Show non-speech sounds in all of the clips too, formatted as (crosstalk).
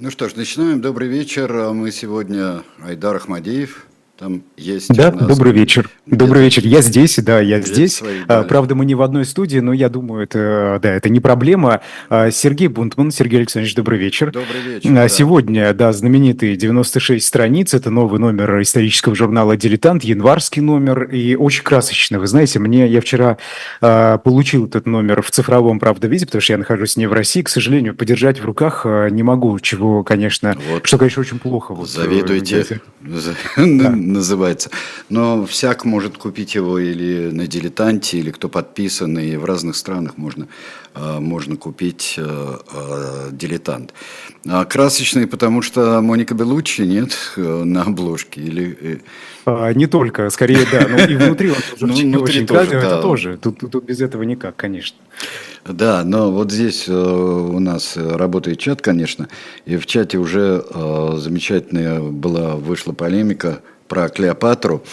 Ну что ж, начинаем. Добрый вечер. Мы сегодня Айдар Ахмадеев, там есть. Да, добрый вечер. Добрый вечер. Я здесь, да, я здесь. Свои, да. Правда, мы не в одной студии, но я думаю, это, да, это не проблема. А, Сергей Бунтман, Сергей Александрович, добрый вечер. Добрый вечер. А, сегодня, да, знаменитые 96 страниц. Это новый номер исторического журнала «Дилетант», январский номер, и очень красочный. Вы знаете, мне, я вчера э, получил этот номер в цифровом, правда, виде, потому что я нахожусь не в России. К сожалению, подержать в руках не могу, чего, конечно, вот. что, конечно, очень плохо. Вот, Завидуйте. (laughs) Да называется. Но всяк может купить его или на дилетанте, или кто подписан, и в разных странах можно, а, можно купить э, а, дилетант. А красочный, потому что Моника Белуччи нет э, на обложке? Или... Э? Не только, скорее, да. Но и внутри он тоже (laughs) ну, очень да. это тоже. Тут, тут без этого никак, конечно. Да, но вот здесь у нас работает чат, конечно, и в чате уже замечательная была, вышла полемика про Клеопатру.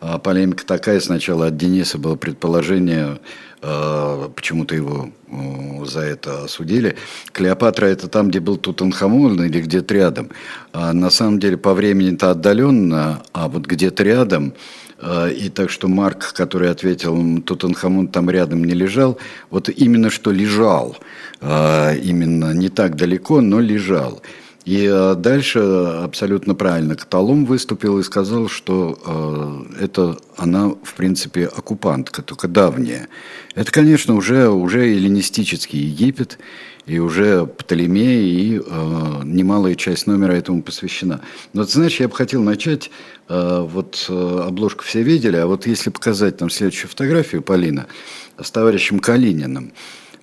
А, полемика такая сначала от Дениса было предположение, а, почему-то его за это осудили. Клеопатра это там, где был Тутанхамон или где-то рядом. А на самом деле по времени-то отдаленно, а вот где-то рядом. И так что Марк, который ответил, Тутанхамон там рядом не лежал, вот именно что лежал, именно не так далеко, но лежал. И э, дальше абсолютно правильно Каталом выступил и сказал, что э, это она, в принципе, оккупантка, только давняя. Это, конечно, уже, уже эллинистический Египет, и уже Птолемей, и э, немалая часть номера этому посвящена. Но, ты знаешь, я бы хотел начать, вот обложку все видели, а вот если показать там следующую фотографию, Полина, с товарищем Калининым,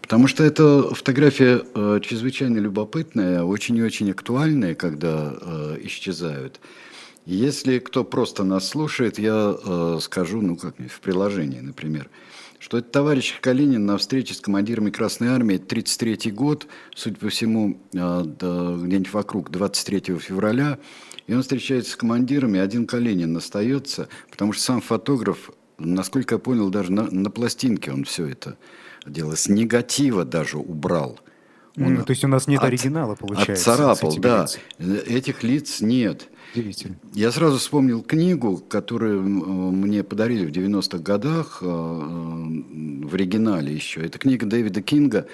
Потому что эта фотография э, чрезвычайно любопытная, очень и очень актуальная, когда э, исчезают. Если кто просто нас слушает, я э, скажу, ну как в приложении, например, что это товарищ Калинин на встрече с командирами Красной Армии, 1933 год, судя по всему, э, да, где-нибудь вокруг 23 февраля, и он встречается с командирами, один Калинин остается, потому что сам фотограф, насколько я понял, даже на, на пластинке он все это дело, с негатива даже убрал. Он mm, то есть у нас нет от, оригинала, получается. Отцарапал, да. Лицами. Этих лиц нет. Я сразу вспомнил книгу, которую мне подарили в 90-х годах, э, в оригинале еще. Это книга Дэвида Кинга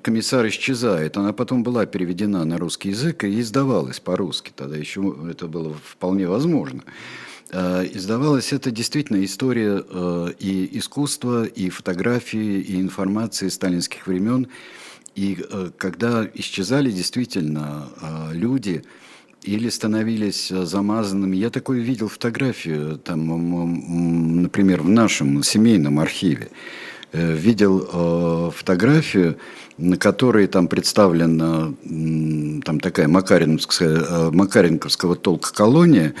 «Комиссар исчезает». Она потом была переведена на русский язык и издавалась по-русски. Тогда еще это было вполне возможно. Э, издавалась это действительно история э, и искусства, и фотографии, и информации сталинских времен. И э, когда исчезали действительно люди или становились замазанными, я такое видел фотографию, там, например, в нашем семейном архиве, видел фотографию, на которой там представлена там такая Макаренковская, Макаренковского толка колония,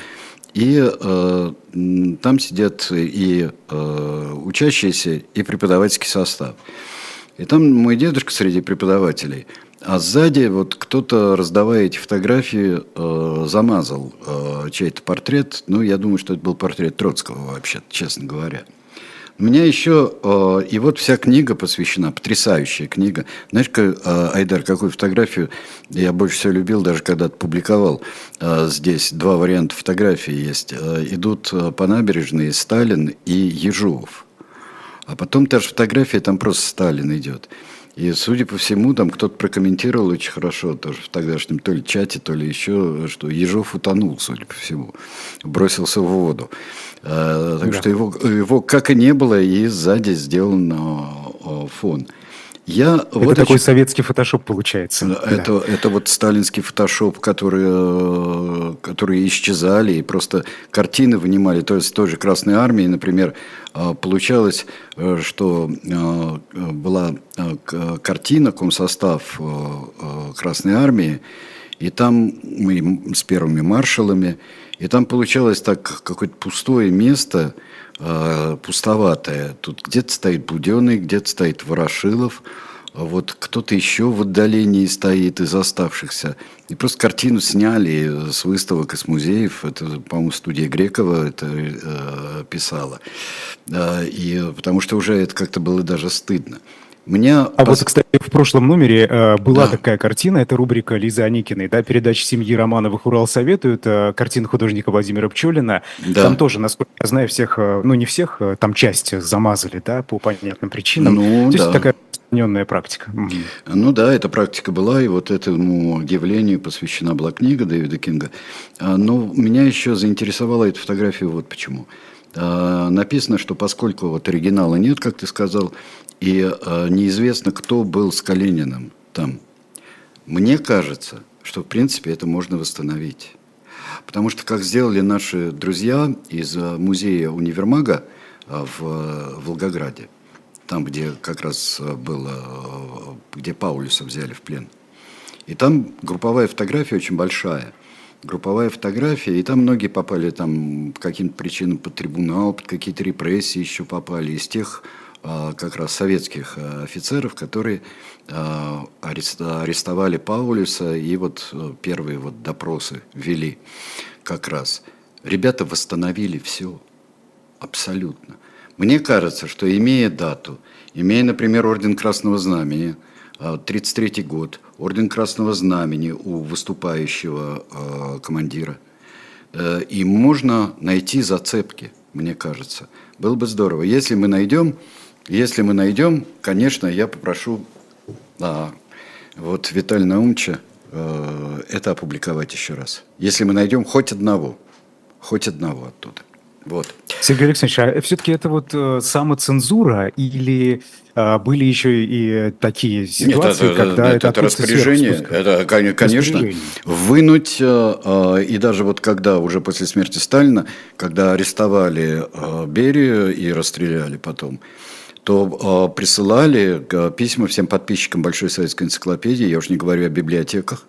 и э, там сидят и э, учащиеся, и преподавательский состав. И там мой дедушка среди преподавателей. А сзади вот кто-то, раздавая эти фотографии, э, замазал э, чей-то портрет. Ну, я думаю, что это был портрет Троцкого вообще, честно говоря. У меня еще, э, и вот вся книга посвящена, потрясающая книга. Знаешь, как, э, Айдар, какую фотографию я больше всего любил, даже когда публиковал э, здесь, два варианта фотографий есть. Идут по набережной Сталин и Ежов. А потом та же фотография, там просто Сталин идет. И, судя по всему, там кто-то прокомментировал очень хорошо тоже в тогдашнем то ли чате, то ли еще, что Ежов утонул, судя по всему, бросился в воду. А, так да. что его, его как и не было, и сзади сделан а, фон. Я это вот такой очень... советский фотошоп получается. Это, да. это вот сталинский фотошоп, которые, которые исчезали, и просто картины вынимали. То есть той же Красной Армии, например, получалось, э, что была картина, комсостав Красной Армии, и там мы с первыми маршалами, и там получалось так какое-то пустое место, э, пустоватое. Тут где-то стоит Буденный, где-то стоит Ворошилов, а вот кто-то еще в отдалении стоит из оставшихся. И просто картину сняли с выставок из музеев. Это, по-моему, студия Грекова это э, писала. Э, и, потому что уже это как-то было даже стыдно. Меня а пос... вот, кстати, в прошлом номере э, была да. такая картина, это рубрика Лизы Аникиной, да, передача семьи Романовых «Урал советует», э, картина художника Владимира Пчелина. Да. Там тоже, насколько я знаю, всех, э, ну не всех, э, там часть замазали, да, по понятным причинам. Ну, То да. есть такая распространенная практика. Ну да, эта практика была, и вот этому явлению посвящена была книга Дэвида Кинга. А, но меня еще заинтересовала эта фотография вот почему. Написано, что поскольку вот оригинала нет, как ты сказал, и а, неизвестно, кто был с Калининым там, мне кажется, что в принципе это можно восстановить. Потому что, как сделали наши друзья из музея универмага в Волгограде – там, где как раз было, где Паулюса взяли в плен. И там групповая фотография очень большая. Групповая фотография, и там многие попали там по каким-то причинам под трибунал, под какие-то репрессии еще попали. Из тех э, как раз советских офицеров, которые арестовали Паулюса и вот первые вот допросы вели как раз. Ребята восстановили все, абсолютно. Мне кажется, что имея дату, имея, например, Орден Красного Знамени, 1933 а, год, Орден Красного Знамени у выступающего а, командира, э, и можно найти зацепки, мне кажется. Было бы здорово. Если мы найдем, если мы найдем, конечно, я попрошу а, вот Виталия Наумча э, это опубликовать еще раз. Если мы найдем хоть одного, хоть одного оттуда. Вот. Сергей Александрович, а все-таки это вот э, самоцензура или э, были еще и такие ситуации, Нет, это, когда это, это распоряжение, это, конечно, вынуть, э, э, и даже вот когда уже после смерти Сталина, когда арестовали э, Берию и расстреляли потом, то э, присылали э, письма всем подписчикам Большой советской энциклопедии, я уж не говорю о библиотеках,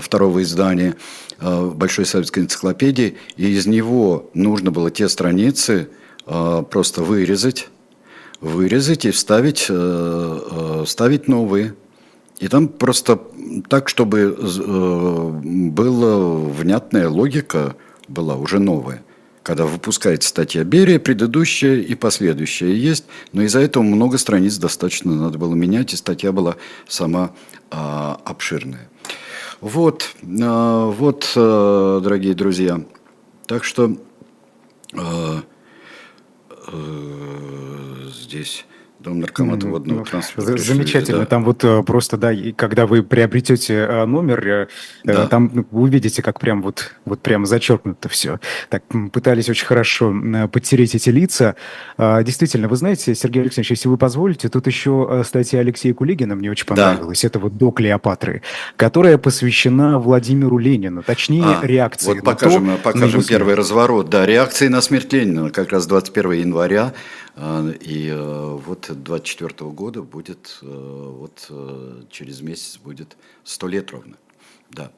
второго издания э, Большой советской энциклопедии, и из него нужно было те страницы э, просто вырезать, вырезать и вставить, вставить новые. И там просто так, чтобы была внятная логика, была уже новая. Когда выпускается статья Берия, предыдущая и последующая есть, но из-за этого много страниц достаточно надо было менять, и статья была сама а, обширная. Вот, а, вот, а, дорогие друзья. Так что а, здесь Дом наркомата водного ну, транспорта. Замечательно. Да. Там вот э, просто, да, и когда вы приобретете э, номер, э, да. там ну, вы увидите, как прям вот, вот прям зачеркнуто все. Так пытались очень хорошо подтереть эти лица. А, действительно, вы знаете, Сергей Алексеевич, если вы позволите, тут еще статья Алексея Кулигина мне очень понравилась. Да. Это вот «До Клеопатры», которая посвящена Владимиру Ленину, точнее, а, реакции вот покажем, то, покажем первый разворот. Да, реакции на смерть Ленина, как раз 21 января и э, вот 24 года будет, э, вот э, через месяц будет 100 лет ровно. Да.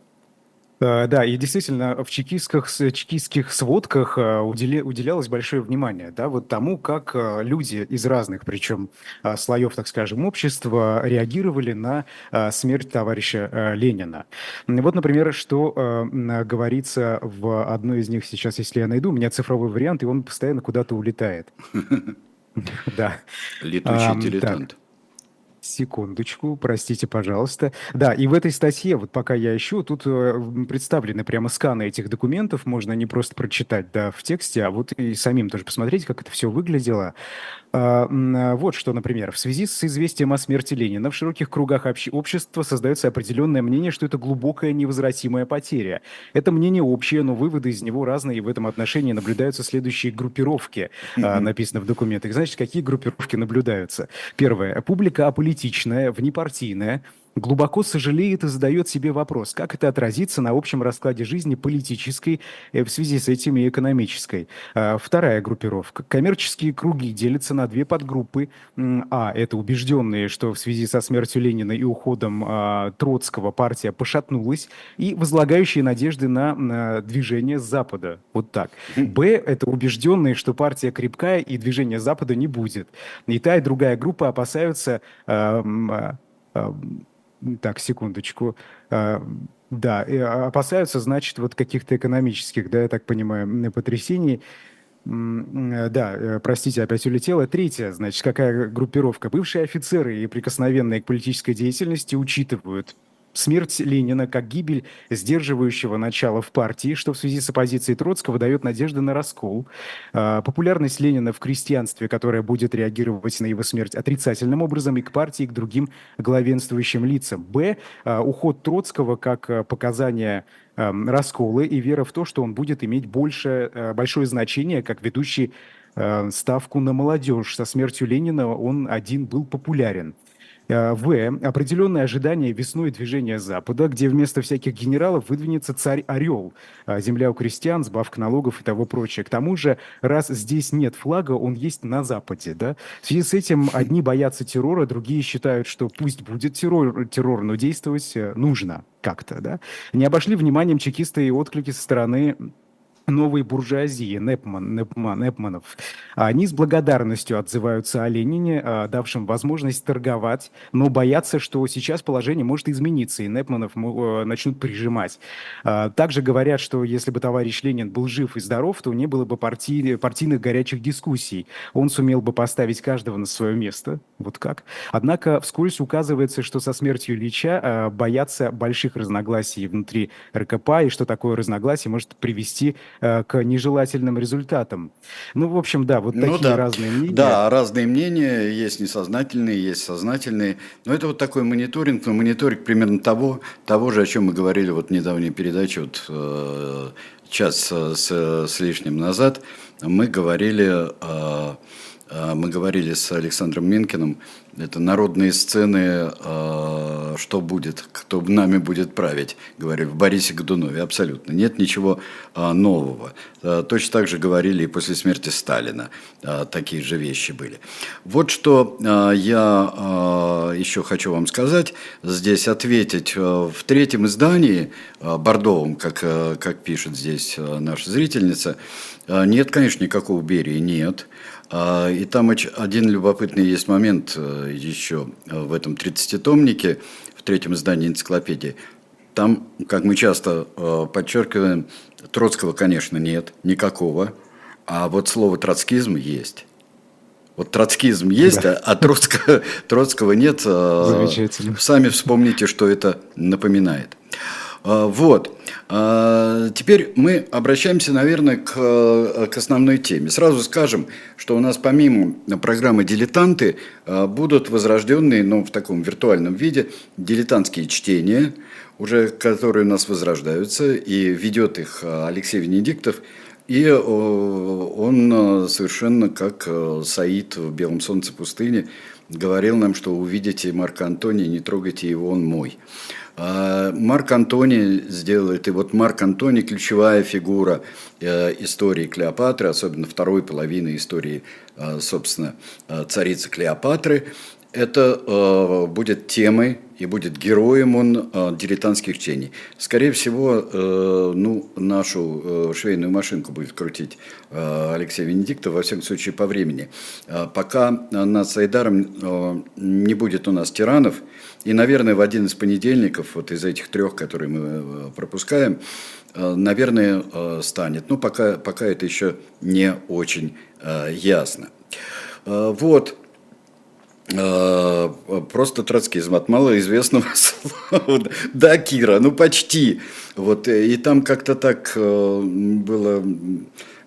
Да, и действительно в чекистских, чекистских сводках уделялось большое внимание да, вот тому, как люди из разных, причем слоев, так скажем, общества реагировали на смерть товарища Ленина. Вот, например, что говорится в одной из них сейчас, если я найду, у меня цифровой вариант, и он постоянно куда-то улетает. (laughs) Да. Летучий дилетант. Секундочку, простите, пожалуйста. Да, и в этой статье, вот пока я ищу, тут э, представлены прямо сканы этих документов, можно не просто прочитать, да, в тексте, а вот и самим тоже посмотреть, как это все выглядело. А, а, вот что, например, в связи с известием о смерти Ленина в широких кругах общества создается определенное мнение, что это глубокая невозвратимая потеря. Это мнение общее, но выводы из него разные, и в этом отношении наблюдаются следующие группировки, mm-hmm. написано в документах. Значит, какие группировки наблюдаются? Первое. Публика аполитичная, внепартийная, глубоко сожалеет и задает себе вопрос, как это отразится на общем раскладе жизни политической э, в связи с этим и экономической. А, вторая группировка. Коммерческие круги делятся на две подгруппы. А, это убежденные, что в связи со смертью Ленина и уходом а, Троцкого партия пошатнулась, и возлагающие надежды на, движение Запада. Вот так. Б, это убежденные, что партия крепкая и движения Запада не будет. И та, и другая группа опасаются а, так, секундочку. А, да, опасаются, значит, вот каких-то экономических, да, я так понимаю, потрясений. Да, простите, опять улетела. Третья, значит, какая группировка? Бывшие офицеры и прикосновенные к политической деятельности учитывают смерть Ленина как гибель сдерживающего начала в партии, что в связи с оппозицией Троцкого дает надежды на раскол. А, популярность Ленина в крестьянстве, которая будет реагировать на его смерть отрицательным образом и к партии, и к другим главенствующим лицам. Б. А, уход Троцкого как а, показание раскола и вера в то, что он будет иметь больше, большое значение как ведущий ставку на молодежь. Со смертью Ленина он один был популярен. Э, в. Определенное ожидание весной движения Запада, где вместо всяких генералов выдвинется царь-орел, а земля у крестьян, сбавка налогов и того прочее. К тому же, раз здесь нет флага, он есть на Западе. Да? В связи с этим одни боятся террора, другие считают, что пусть будет террор, террор но действовать э, нужно как-то. Да? Не обошли вниманием чекисты и отклики со стороны новой буржуазии, Непман, Непман, Непманов. Они с благодарностью отзываются о Ленине, а, давшем возможность торговать, но боятся, что сейчас положение может измениться, и Непманов э, начнут прижимать. А, также говорят, что если бы товарищ Ленин был жив и здоров, то не было бы партий, партийных горячих дискуссий. Он сумел бы поставить каждого на свое место. Вот как. Однако вскользь указывается, что со смертью Ильича а, боятся больших разногласий внутри РКП, и что такое разногласие может привести Э, к нежелательным результатам. Ну, в общем, да, вот ну, такие да. разные мнения. Да, разные мнения, есть несознательные, есть сознательные. Но это вот такой мониторинг, но мониторинг примерно того, того же, о чем мы говорили вот в недавней передаче, вот э, час с, с лишним назад, мы говорили э, мы говорили с Александром Минкиным, это народные сцены, а, что будет, кто нами будет править, говорили в Борисе Годунове, абсолютно. Нет ничего а, нового. Точно так же говорили и после смерти Сталина, такие же вещи были. Вот что я еще хочу вам сказать, здесь ответить. В третьем издании, бордовом, как, как пишет здесь наша зрительница, нет, конечно, никакого Берии, нет. А, и там один любопытный есть момент э, еще в этом 30-томнике, в третьем издании энциклопедии. Там, как мы часто э, подчеркиваем, Троцкого, конечно, нет, никакого. А вот слово троцкизм есть. Вот троцкизм есть, да. а Троцкого, Троцкого нет. Э, Замечательно. Сами вспомните, что это напоминает. Вот. А, теперь мы обращаемся, наверное, к, к основной теме. Сразу скажем, что у нас помимо программы «Дилетанты» а, будут возрожденные, но ну, в таком виртуальном виде, дилетантские чтения, уже которые у нас возрождаются, и ведет их а, Алексей Венедиктов. И он совершенно как Саид в «Белом солнце пустыни» говорил нам, что увидите Марка Антония, не трогайте его, он мой. А, Марк Антони сделает, и вот Марк Антони ключевая фигура э, истории Клеопатры, особенно второй половины истории, э, собственно, э, царицы Клеопатры. Это будет темой и будет героем он дилетантских чтений. Скорее всего, ну, нашу швейную машинку будет крутить Алексей Венедиктов, во всяком случае, по времени. Пока над Сайдаром не будет у нас тиранов, и, наверное, в один из понедельников, вот из этих трех, которые мы э, пропускаем, э, наверное, э, станет. Но пока, пока это еще не очень ясно. Вот. Просто троцкизм от малоизвестного (laughs) слова. Да, Кира, ну почти. Вот, и там как-то так было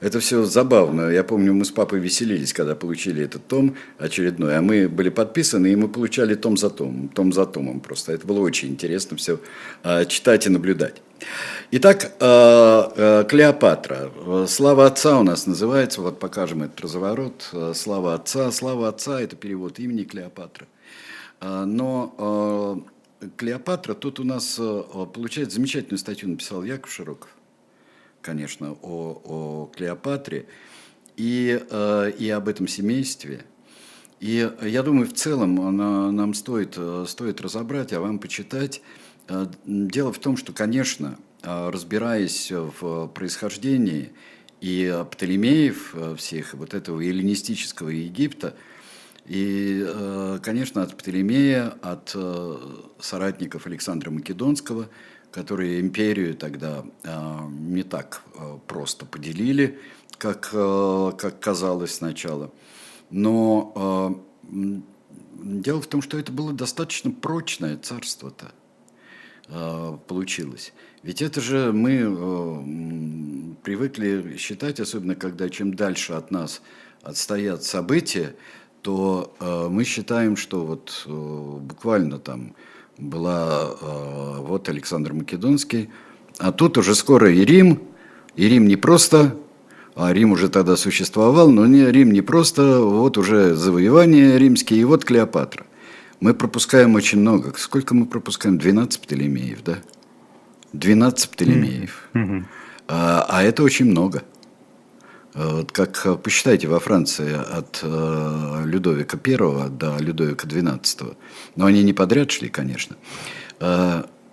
это все забавно. Я помню, мы с папой веселились, когда получили этот том очередной, а мы были подписаны, и мы получали том за том, том за томом просто. Это было очень интересно все а, читать и наблюдать. Итак, а, а, Клеопатра. Слава Отца у нас называется, вот покажем этот разворот. Слава Отца. Слава Отца – это перевод имени Клеопатра. Но Клеопатра, тут у нас, получается, замечательную статью написал Яков Широков конечно, о, о Клеопатре и, э, и об этом семействе. И я думаю, в целом она, нам стоит, э, стоит разобрать, а вам почитать. Э, дело в том, что, конечно, разбираясь в происхождении и Птолемеев всех, вот этого эллинистического Египта, и, конечно, от Птолемея, от соратников Александра Македонского, которые империю тогда не так просто поделили, как, как казалось сначала. Но дело в том, что это было достаточно прочное царство-то получилось. Ведь это же мы привыкли считать, особенно когда чем дальше от нас отстоят события, то мы считаем, что вот буквально там была э, вот Александр Македонский, а тут уже скоро и Рим, и Рим не просто, а Рим уже тогда существовал, но не, Рим не просто, вот уже завоевания римские, и вот Клеопатра. Мы пропускаем очень много. Сколько мы пропускаем? 12 Птолемеев, да? 12 Птолемеев. Mm-hmm. А, а это очень много. Э, вот как э, посчитайте во Франции от э, Людовика I до Людовика XII, но они не подряд шли, конечно.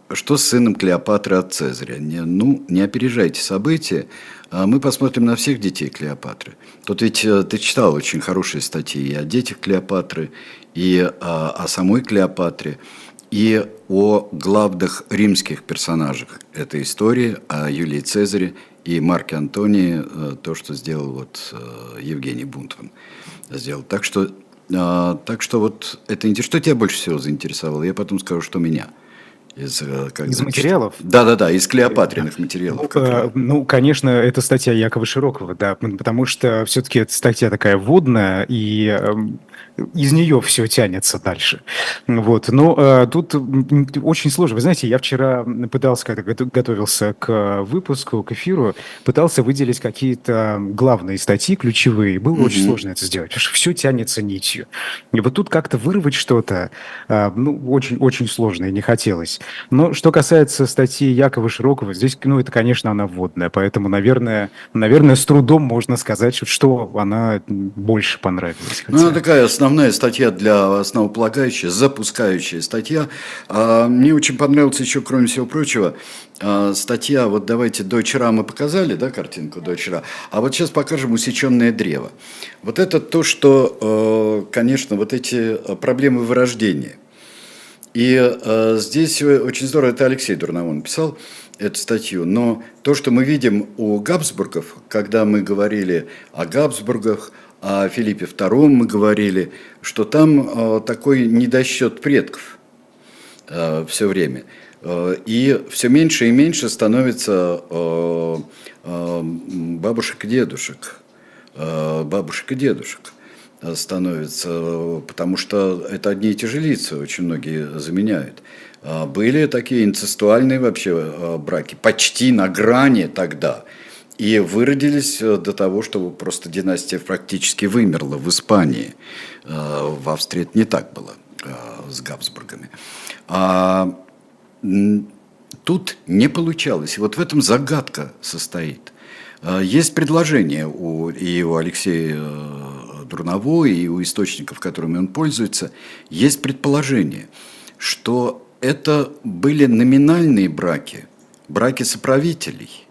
Что с сыном Клеопатры от Цезаря? Не, ну, не опережайте события. Мы посмотрим на всех детей Клеопатры. Тут ведь ты читал очень хорошие статьи и о детях Клеопатры, и о, о самой Клеопатре, и о главных римских персонажах этой истории, о Юлии Цезаре и Марке Антонии э, то, что сделал вот э, Евгений Бунтман. Сделал. Так что, э, так что вот это интересно. Что тебя больше всего заинтересовало? Я потом скажу, что меня. Из, как из материалов? Да, да, да, из клеопатриных материалов. Ну, ну, конечно, это статья Якова Широкого, да, потому что все-таки эта статья такая вводная, и эм, из нее все тянется дальше. Вот. Но э, тут очень сложно. Вы знаете, я вчера пытался, когда готовился к выпуску, к эфиру, пытался выделить какие-то главные статьи, ключевые. Было mm-hmm. очень сложно это сделать, потому что все тянется нитью. И вот тут как-то вырвать что-то, э, ну, очень-очень сложно и не хотелось. Но что касается статьи Якова Широкого, здесь, ну, это, конечно, она вводная, поэтому, наверное, наверное, с трудом можно сказать, что она больше понравилась. Хотя... Ну, такая основная основная статья для основополагающая, запускающая статья. А, мне очень понравилась еще, кроме всего прочего, а, статья, вот давайте до вчера мы показали, да, картинку до вчера, а вот сейчас покажем усеченное древо. Вот это то, что, э, конечно, вот эти проблемы вырождения. И э, здесь очень здорово, это Алексей Дурновон писал, эту статью. Но то, что мы видим у Габсбургов, когда мы говорили о Габсбургах, о Филиппе II мы говорили, что там э, такой недосчет предков э, все время. Э, и все меньше и меньше становится бабушек и дедушек. Бабушек и дедушек становится, потому что это одни и те же лица, очень многие заменяют. Были такие инцестуальные вообще браки, почти на грани тогда – и выродились э, до того, что просто династия практически вымерла в Испании. Э, в Австрии это не так было э, с Габсбургами. А тут не получалось. И вот в этом загадка состоит. Есть предложение у, и у Алексея Дурново, и у источников, которыми он пользуется, есть предположение, что это были номинальные браки, браки соправителей –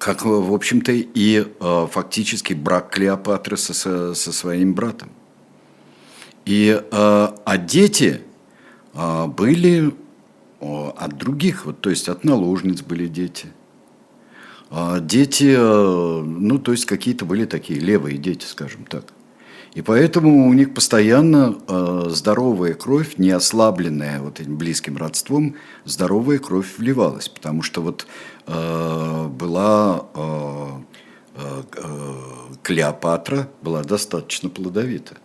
как, в общем-то, и э, фактически брак Клеопатры со, со своим братом. И, э, а дети э, были э, от других, вот, то есть от наложниц были дети. А дети, э, ну, то есть какие-то были такие левые дети, скажем так. И поэтому у них постоянно э, здоровая кровь, не ослабленная вот этим близким родством, здоровая кровь вливалась, потому что вот э, была э, э, э Клеопатра была достаточно плодовита.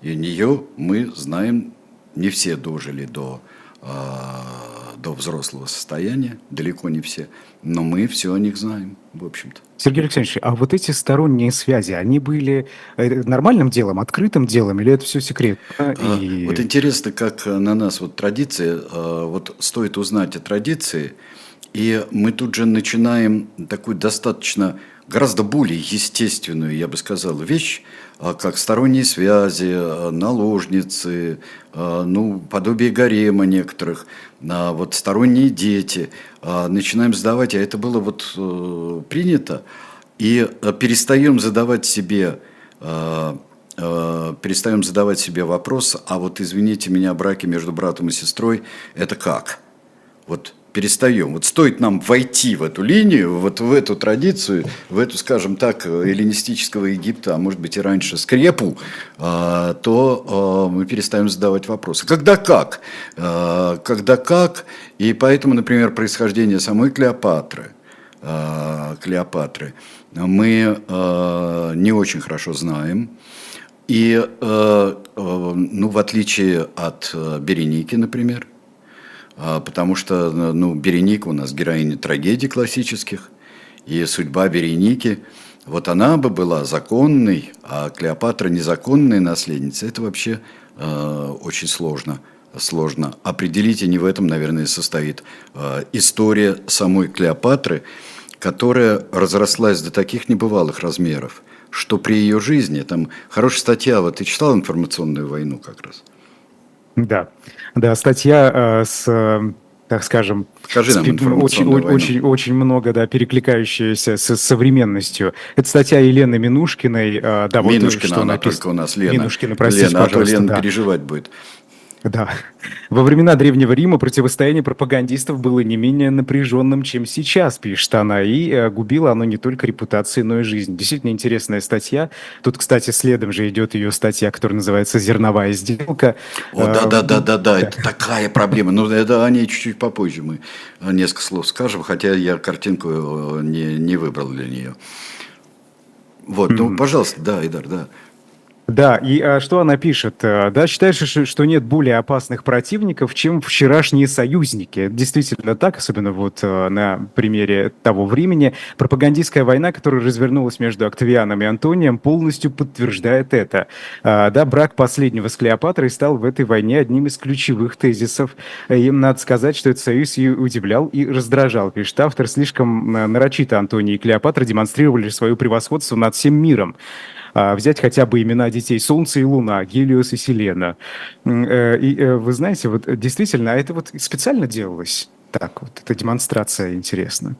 И нее мы знаем, не все дожили до а, до взрослого состояния, далеко не все, но мы все о них знаем, в общем-то. Сергей Александрович, а вот эти сторонние связи, они были э, нормальным делом, открытым делом, или это все секрет? А, и... Вот интересно, как на нас вот традиция, а, вот стоит узнать о традиции, и мы тут же начинаем такую достаточно гораздо более естественную, я бы сказал, вещь, а, как сторонние связи, а, наложницы, а, ну, подобие гарема некоторых, вот сторонние дети. Начинаем задавать, а это было вот э, принято, и перестаем задавать себе перестаем задавать себе вопрос, а вот извините меня, браки между братом и сестрой, это как? Вот перестаем. Вот стоит нам войти в эту линию, вот в эту традицию, в эту, скажем так, эллинистического Египта, а может быть и раньше, скрепу, а, то а, мы перестаем задавать вопросы. Когда как? А, когда как? И поэтому, например, происхождение самой Клеопатры, Клеопатры мы не очень хорошо знаем. И, ну, в отличие от Береники, например, потому что ну, Береника у нас героиня трагедий классических, и судьба Береники, вот она бы была законной, а Клеопатра незаконной наследницей, это вообще э, очень сложно, сложно определить, и не в этом, наверное, состоит э, история самой Клеопатры, которая разрослась до таких небывалых размеров, что при ее жизни, там хорошая статья, вот ты читал «Информационную войну» как раз? Да, да, статья э, с так скажем, Скажи нам очень, очень, очень много, да, перекликающаяся с современностью. Это статья Елены Минушкиной. Э, да, Минушкина, вот, что она напис... только у нас, Лена. Минушкина, простите, Лена. А то Лена да. переживать будет. (laughs) Да. Во времена Древнего Рима противостояние пропагандистов было не менее напряженным, чем сейчас, пишет она, и э, губило оно не только репутации, но и жизнь. Действительно интересная статья. Тут, кстати, следом же идет ее статья, которая называется «Зерновая сделка». О, да-да-да-да-да, это такая проблема. Но это о ней чуть-чуть попозже мы несколько слов скажем, хотя я картинку э, не, не выбрал для нее. Вот, ну, пожалуйста, да, Идар, да. Да, и а, что она пишет? Э, да, считаешь, что нет более опасных противников, чем вчерашние союзники. Действительно так, особенно вот э, на примере того времени. Пропагандистская война, которая развернулась между Октавианом и Антонием, полностью подтверждает это. А, да, брак последнего с Клеопатрой стал в этой войне одним из ключевых тезисов. Им надо сказать, что этот союз ее удивлял и раздражал, пишет автор. Слишком нарочито Антоний и Клеопатра демонстрировали свое превосходство над всем миром. А, взять хотя бы имена детей Солнце и Луна, Гелиос и Селена. Э, и э, вы знаете, вот действительно, а это вот специально делалось? так вот, эта демонстрация интересна?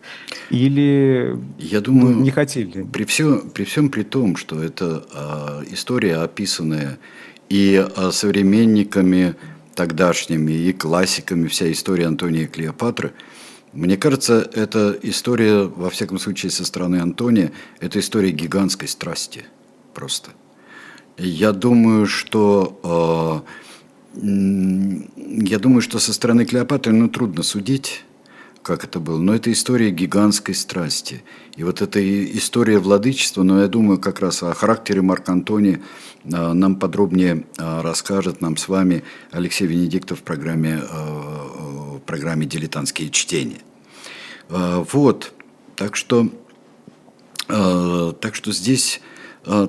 Или Я думаю, не хотели? При, все, при всем при том, что это э, история, описанная и э, современниками тогдашними, и классиками, вся история Антония и Клеопатры, мне кажется, эта история, во всяком случае, со стороны Антония, это история гигантской страсти – просто. Я думаю, что э, я думаю, что со стороны Клеопатры, ну, трудно судить, как это было, но это история гигантской страсти. И вот эта история владычества, но я думаю, как раз о характере Марка Антония э, нам подробнее э, расскажет нам с вами Алексей Венедиктов в программе, э, в программе «Дилетантские чтения». Э, вот, так что, э, так что здесь Э,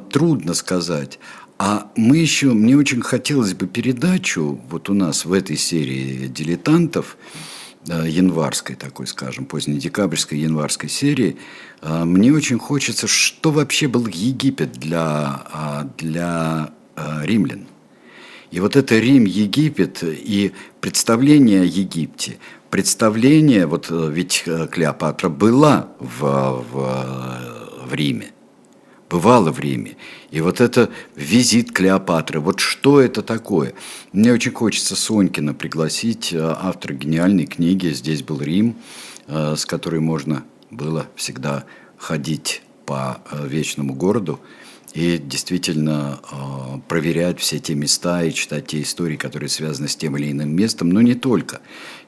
трудно сказать. А мы еще, мне очень хотелось бы передачу, вот у нас в этой серии дилетантов, э, январской такой, скажем, позднедекабрьской январской серии, э, мне очень хочется, что вообще был Египет для, для римлян. И вот это Рим-Египет и представление о Египте, представление, вот ведь Клеопатра была в, в, в Риме, бывало в Риме. И вот это визит Клеопатры, вот что это такое? Мне очень хочется Сонькина пригласить, э, автора гениальной книги «Здесь был Рим», э, с которой можно было всегда ходить по э, вечному городу и действительно э, проверять все те места и читать те истории, которые связаны с тем или иным местом, но не только.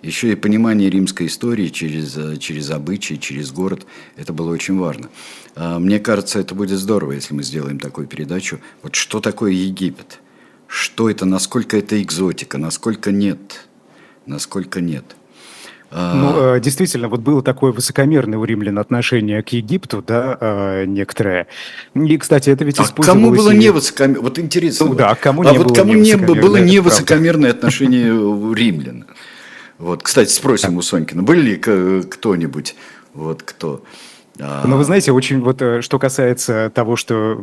Еще и понимание римской истории через, э, через обычаи, через город, это было очень важно. Э, мне кажется, это будет здорово, если мы сделаем такую передачу. Вот что такое Египет? Что это, насколько это экзотика, насколько нет? Насколько нет? Ну, э, действительно, вот было такое высокомерное у римлян отношение к Египту, да, э, некоторое. И, кстати, это ведь а кому было не высокомерное? Вот интересно. Ну, да, кому а не вот было кому не было не высокомерное отношение (laughs) у римлян? Вот, кстати, спросим у Сонькина, были ли кто-нибудь, вот кто? Ну, вы знаете, очень вот, э, что касается того, что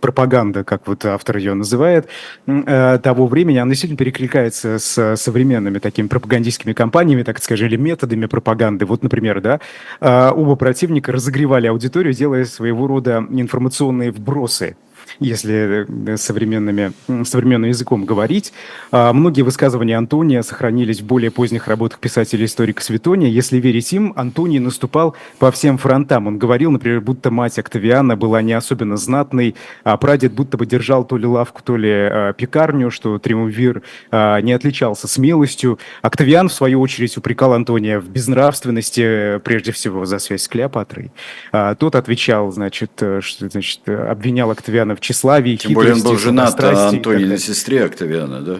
пропаганда, как вот автор ее называет, э, того времени, она действительно перекликается с современными такими пропагандистскими кампаниями, так скажем, или методами пропаганды. Вот, например, да, э, оба противника разогревали аудиторию, делая своего рода информационные вбросы если э, современными, современным языком говорить. А, многие высказывания Антония сохранились в более поздних работах писателя-историка Светония. Если верить им, Антоний наступал по всем фронтам. Он говорил, например, будто мать Октавиана была не особенно знатной, а прадед будто бы держал то ли лавку, то ли а, пекарню, что Триумвир а, не отличался смелостью. Октавиан, в свою очередь, упрекал Антония в безнравственности, прежде всего за связь с Клеопатрой. Тот отвечал, значит, э, что, значит обвинял Октавиана в тщеславии, Тем более он был женат на Антониной сестре Октавиана, да?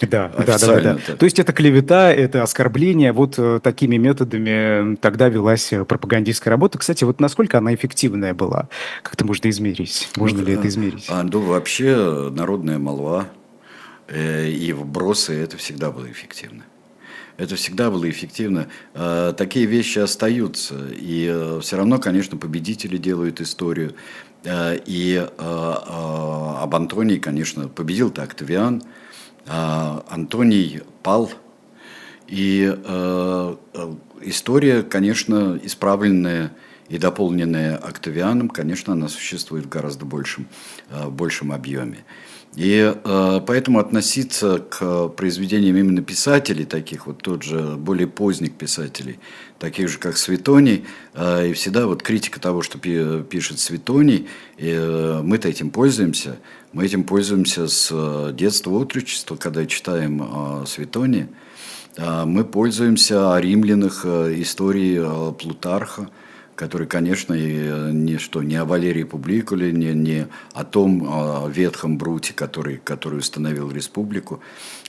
Да, да, да, да. То есть это клевета, это оскорбление. Вот э, такими методами тогда велась э, пропагандистская работа. Кстати, вот насколько она эффективная была? Как-то можно измерить? Можно ну, ли это измерить? А, ну, вообще народная молва э, и вбросы, это всегда было эффективно. Это всегда было эффективно. Э, такие вещи остаются. И э, все равно, конечно, победители делают историю. Э, и э, э, об Антонии, конечно, победил-то Октавиан, Антоний пал, и история, конечно, исправленная и дополненная Октавианом, конечно, она существует в гораздо большем, большем объеме. И э, поэтому относиться к произведениям именно писателей, таких вот тот же более поздних писателей, таких же как Светоний, э, и всегда вот критика того, что пи, пишет Светоний, и, э, мы-то этим пользуемся, мы этим пользуемся с детства, отрочества, когда читаем э, Светония, э, мы пользуемся о римлянах, э, истории э, Плутарха, который, конечно, э, не, что, не о Валерии Публикуле, не, не о том о ветхом Бруте, который, который установил республику.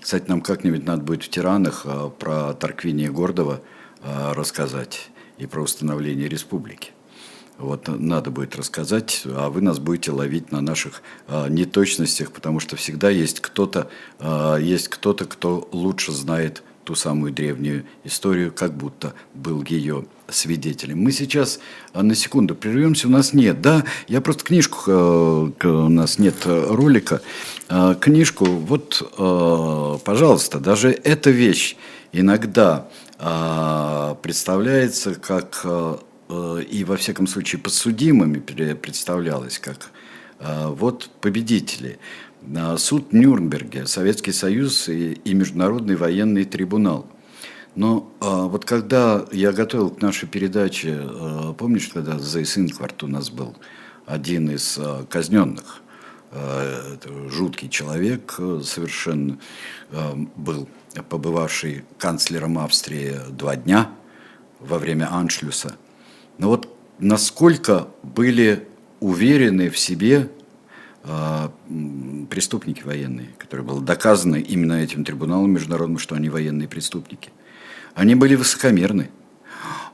Кстати, нам как-нибудь надо будет в «Тиранах» э, про Тарквиния Гордова э, рассказать и про установление республики. Вот надо будет рассказать, а вы нас будете ловить на наших э, неточностях, потому что всегда есть кто-то, э, есть кто-то, кто лучше знает ту самую древнюю историю, как будто был ее свидетелем. Мы сейчас а, на секунду прервемся, у нас нет, да, я просто книжку, э, у нас нет ролика, а, книжку, вот, э, пожалуйста, даже эта вещь иногда а, представляется как, э, и во всяком случае подсудимыми представлялась как вот победители. Суд Нюрнберге, Советский Союз и Международный военный трибунал – но а, вот когда я готовил к нашей передаче, а, помнишь, когда Зейс Инкварт у нас был один из а, казненных, а, жуткий человек совершенно а, был, побывавший канцлером Австрии два дня во время Аншлюса. Но вот насколько были уверены в себе а, преступники военные, которые было доказано именно этим трибуналом международным, что они военные преступники. Они были высокомерны.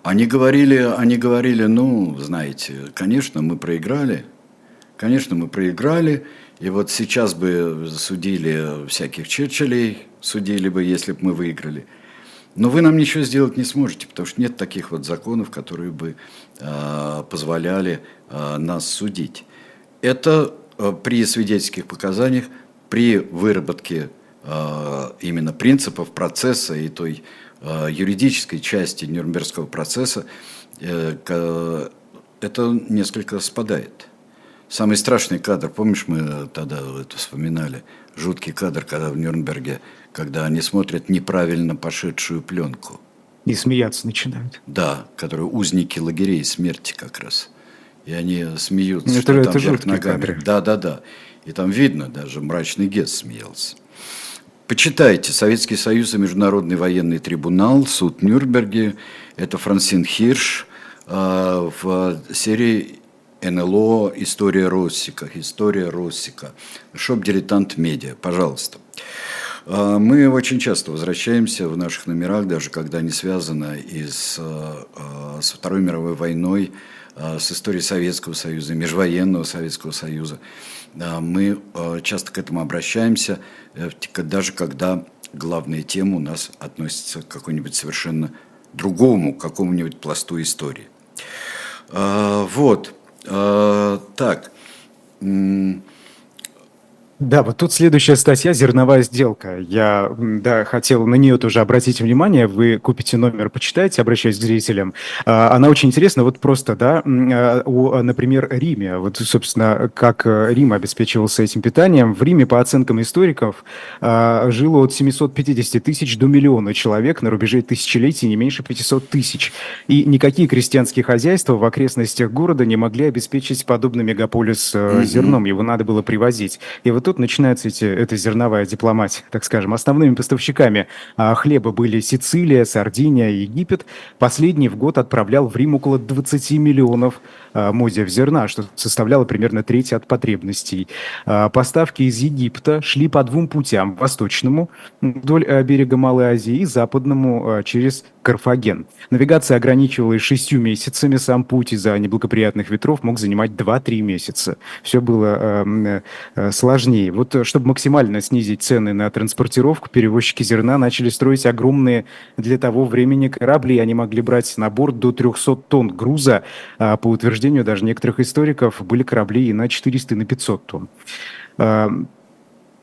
Они говорили, они говорили, ну, знаете, конечно, мы проиграли, конечно, мы проиграли, и вот сейчас бы судили всяких Черчиллей, судили бы, если бы мы выиграли. Но вы нам ничего сделать не сможете, потому что нет таких вот законов, которые бы э, позволяли э, нас судить. Это при свидетельских показаниях, при выработке э, именно принципов процесса и той Э, юридической части Нюрнбергского процесса э, это несколько спадает. Самый страшный кадр, помнишь, мы тогда это вспоминали, жуткий кадр, когда в Нюрнберге, когда они смотрят неправильно пошедшую пленку. И смеяться начинают. Да, которые узники лагерей смерти как раз. И они смеются, это, что это там вверх ногами. Кадры. Да, да, да. И там видно, даже мрачный Гес смеялся. Почитайте «Советский Союз и Международный военный трибунал», суд Нюрнберге. Это Франсин Хирш э, в серии НЛО «История Россика». «История Россика». Shop.diletant.media. Пожалуйста. Э, мы очень часто возвращаемся в наших номерах, даже когда не связано и с, э, со Второй мировой войной, с историей Советского Союза, Межвоенного Советского Союза. Мы часто к этому обращаемся – Э, даже когда главная тема у нас относится к какой-нибудь совершенно другому, какому-нибудь пласту истории. Вот. Так. Да, вот тут следующая статья «Зерновая сделка». Я да, хотел на нее тоже обратить внимание. Вы купите номер, почитайте, обращаясь к зрителям. А, она очень интересна. Вот просто, да, а, о, например, Риме. Вот, собственно, как э, Рим обеспечивался этим питанием. В Риме, по оценкам историков, а, жило от 750 тысяч до миллиона человек на рубеже тысячелетий не меньше 500 тысяч. И никакие крестьянские хозяйства в окрестностях города не могли обеспечить подобный мегаполис mm-hmm. зерном. Его надо было привозить. И вот тут начинается эти, эта зерновая дипломатия, так скажем. Основными поставщиками а, хлеба были Сицилия, Сардиния, Египет. Последний в год отправлял в Рим около 20 миллионов а, мозиев зерна, что составляло примерно треть от потребностей. А, поставки из Египта шли по двум путям. Восточному, вдоль берега Малой Азии, и западному через Карфаген. Навигация ограничивалась шестью месяцами, сам путь из-за неблагоприятных ветров мог занимать 2-3 месяца. Все было э, э, сложнее. Вот чтобы максимально снизить цены на транспортировку, перевозчики зерна начали строить огромные для того времени корабли. Они могли брать на борт до 300 тонн груза. А по утверждению даже некоторых историков были корабли и на 400, и на 500 тонн.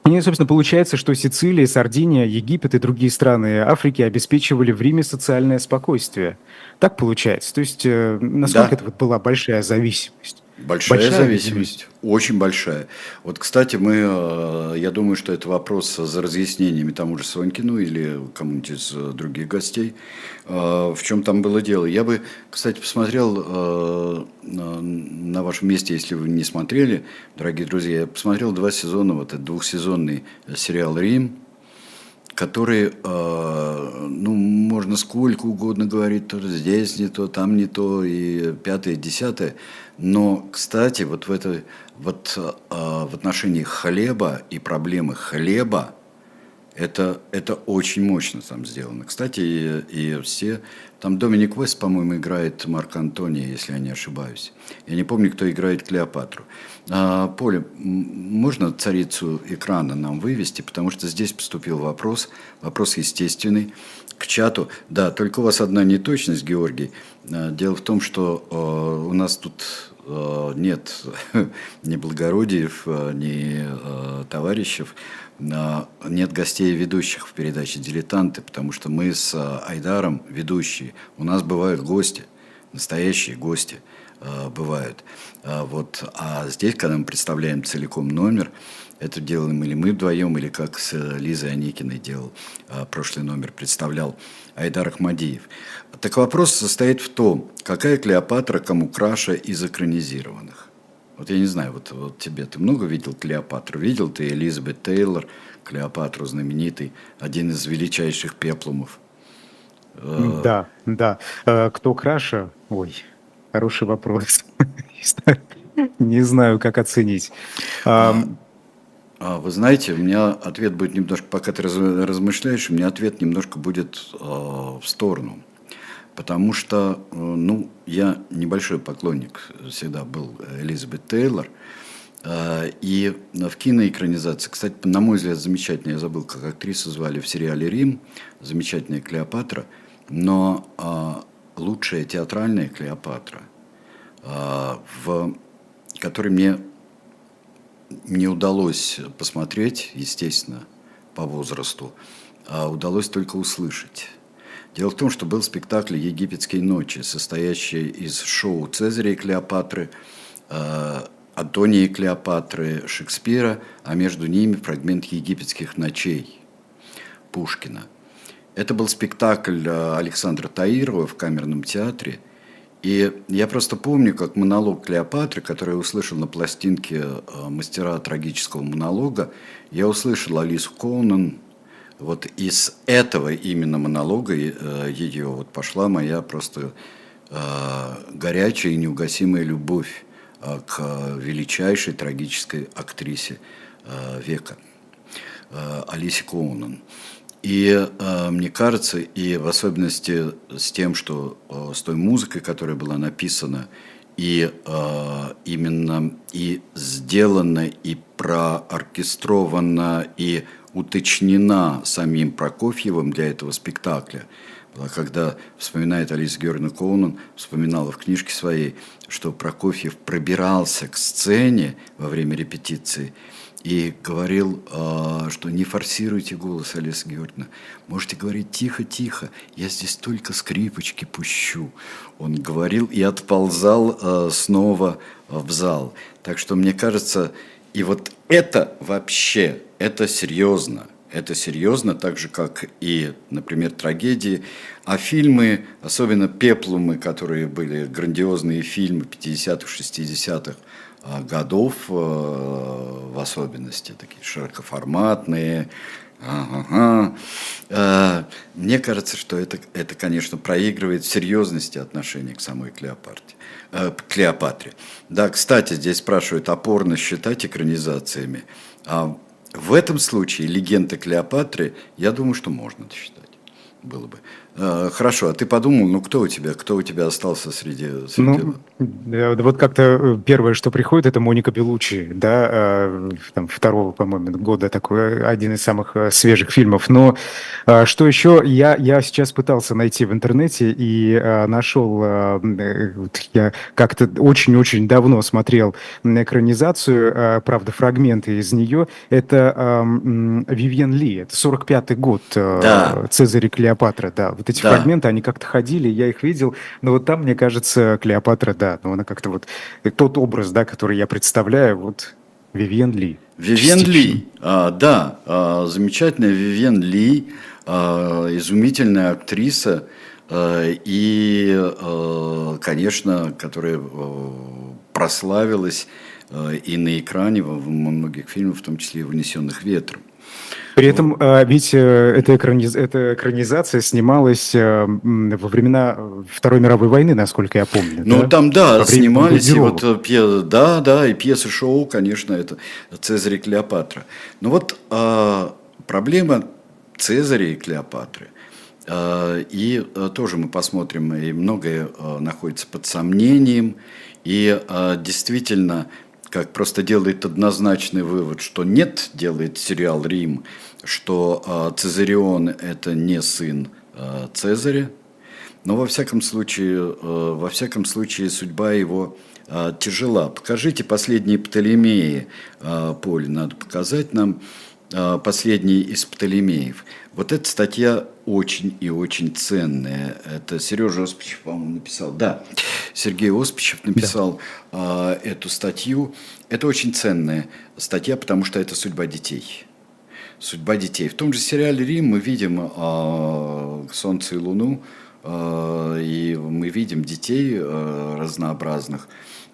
И, собственно, получается, что Сицилия, Сардиния, Египет и другие страны Африки обеспечивали в Риме социальное спокойствие. Так получается. То есть, э, насколько да. это вот была большая зависимость? Большая, большая зависимость, очень большая. Вот, кстати, мы, э, я думаю, что это вопрос за разъяснениями тому же Сонькину или кому-нибудь из э, других гостей, э, в чем там было дело. Я бы, кстати, посмотрел на вашем месте, если вы не смотрели, дорогие друзья, я посмотрел два сезона, вот этот двухсезонный сериал «Рим», который, ну, можно сколько угодно говорить, то здесь не то, там не то, и пятое, десятое – но, кстати, вот в, это, вот, э, в отношении хлеба и проблемы хлеба, это, это очень мощно там сделано. Кстати, и, и все... Там Доминик Вест, по-моему, играет Марк Антония, если я не ошибаюсь. Я не помню, кто играет Клеопатру. А, Поле, можно царицу экрана нам вывести, потому что здесь поступил вопрос, вопрос естественный, к чату. Да, только у вас одна неточность, Георгий. А, дело в том, что э, у нас тут нет (laughs) ни благородиев, э, ни товарищей, нет гостей ведущих в передаче «Дилетанты», потому что мы с Айдаром ведущие. У нас бывают гости, настоящие гости бывают. Вот. А здесь, когда мы представляем целиком номер, это делаем или мы вдвоем, или как с Лизой Аникиной делал прошлый номер, представлял Айдар Ахмадиев. Так вопрос состоит в том, какая Клеопатра кому краше из экранизированных. Вот я не знаю, вот, вот тебе, ты много видел Клеопатру? Видел ты Элизабет Тейлор, Клеопатру знаменитый, один из величайших пеплумов? Э, да, да. Э, кто краше? Ой, хороший вопрос. (laughs) Не знаю, как оценить. А, а, вы знаете, у меня ответ будет немножко, пока ты размышляешь, у меня ответ немножко будет э, в сторону. Потому что, э, ну, я небольшой поклонник всегда был Элизабет Тейлор. Э, и в киноэкранизации, кстати, на мой взгляд, замечательно, я забыл, как актрису звали в сериале «Рим», замечательная Клеопатра, но э, лучшая театральная Клеопатра, в которой мне не удалось посмотреть, естественно, по возрасту, а удалось только услышать. Дело в том, что был спектакль «Египетские ночи», состоящий из шоу Цезаря и Клеопатры, э, Антония и Клеопатры, Шекспира, а между ними фрагмент «Египетских ночей» Пушкина. Это был спектакль э, Александра Таирова в камерном театре – и я просто помню, как монолог Клеопатры, который я услышал на пластинке э, мастера трагического монолога, я услышал Алису Коунан, вот из этого именно монолога э, ее вот пошла моя просто э, горячая и неугасимая любовь к величайшей трагической актрисе века Алисе Коунан. И э, мне кажется, и в особенности с тем, что э, с той музыкой, которая была написана, и э, именно и сделана, и прооркестрована, и уточнена самим Прокофьевым для этого спектакля. Когда вспоминает Алиса Георгиевна Коунан, вспоминала в книжке своей, что Прокофьев пробирался к сцене во время репетиции и говорил, а, что не форсируйте голос Алисы Георгиевна. Можете говорить тихо-тихо, я здесь только скрипочки пущу. Он говорил и отползал а, снова в зал. Так что мне кажется, и вот это вообще, это серьезно. Это серьезно, так же, как и, например, трагедии. А фильмы, особенно «Пеплумы», которые были грандиозные фильмы 50-х, 60-х, а, годов э, в особенности, такие широкоформатные. Ага. Э, мне кажется, что это, это, конечно, проигрывает в серьезности отношения к самой Клеопатре. Э, Клеопатре. Да, кстати, здесь спрашивают, опорно считать экранизациями. А в этом случае легенда Клеопатры, я думаю, что можно считать было бы. А, хорошо, а ты подумал, ну кто у тебя, кто у тебя остался среди... среди... Ну, вот как-то э, первое, что приходит, это Моника Белучи, да, а, там, второго, по-моему, года, такой один из самых э, свежих фильмов. Но а, что еще, я, я сейчас пытался найти в интернете и нашел, э, я как-то очень-очень давно смотрел на экранизацию, правда, фрагменты из нее, это Вивьен Ли, это 45-й год, да. Цезарь и Клеопатра, да, вот эти да. фрагменты, они как-то ходили, я их видел, но вот там, мне кажется, Клеопатра, да, но она как-то вот, тот образ, да, который я представляю, вот Вивьен Ли. Вивьен Ли, а, да, а, замечательная Вивьен Ли, а, изумительная актриса, а, и, а, конечно, которая а, прославилась а, и на экране во многих фильмах, в том числе и «Вынесенных ветром». При этом а, ведь э, эта, экраниз... эта экранизация снималась э, во времена Второй мировой войны, насколько я помню. Ну да? там да, во снимались и вот э, пьес... да, да, и пьесы шоу, конечно, это Цезарь и Клеопатра. Но вот а, проблема Цезаря и Клеопатры. А, и тоже мы посмотрим, и многое находится под сомнением. И действительно, как просто делает однозначный вывод, что нет, делает сериал «Рим», что э, Цезарион – это не сын э, Цезаря, но во всяком случае, э, во всяком случае судьба его тяжела. Покажите последние Птолемеи, Поле, надо показать нам последний из Птолемеев. Вот эта статья очень и очень ценная. Это Сережа Оспичев, по-моему, написал. Да, Сергей Оспичев написал да. э, эту статью. Это очень ценная статья, потому что это судьба детей. Судьба детей. В том же сериале «Рим» мы видим э, Солнце и Луну, э, и мы видим детей э, разнообразных,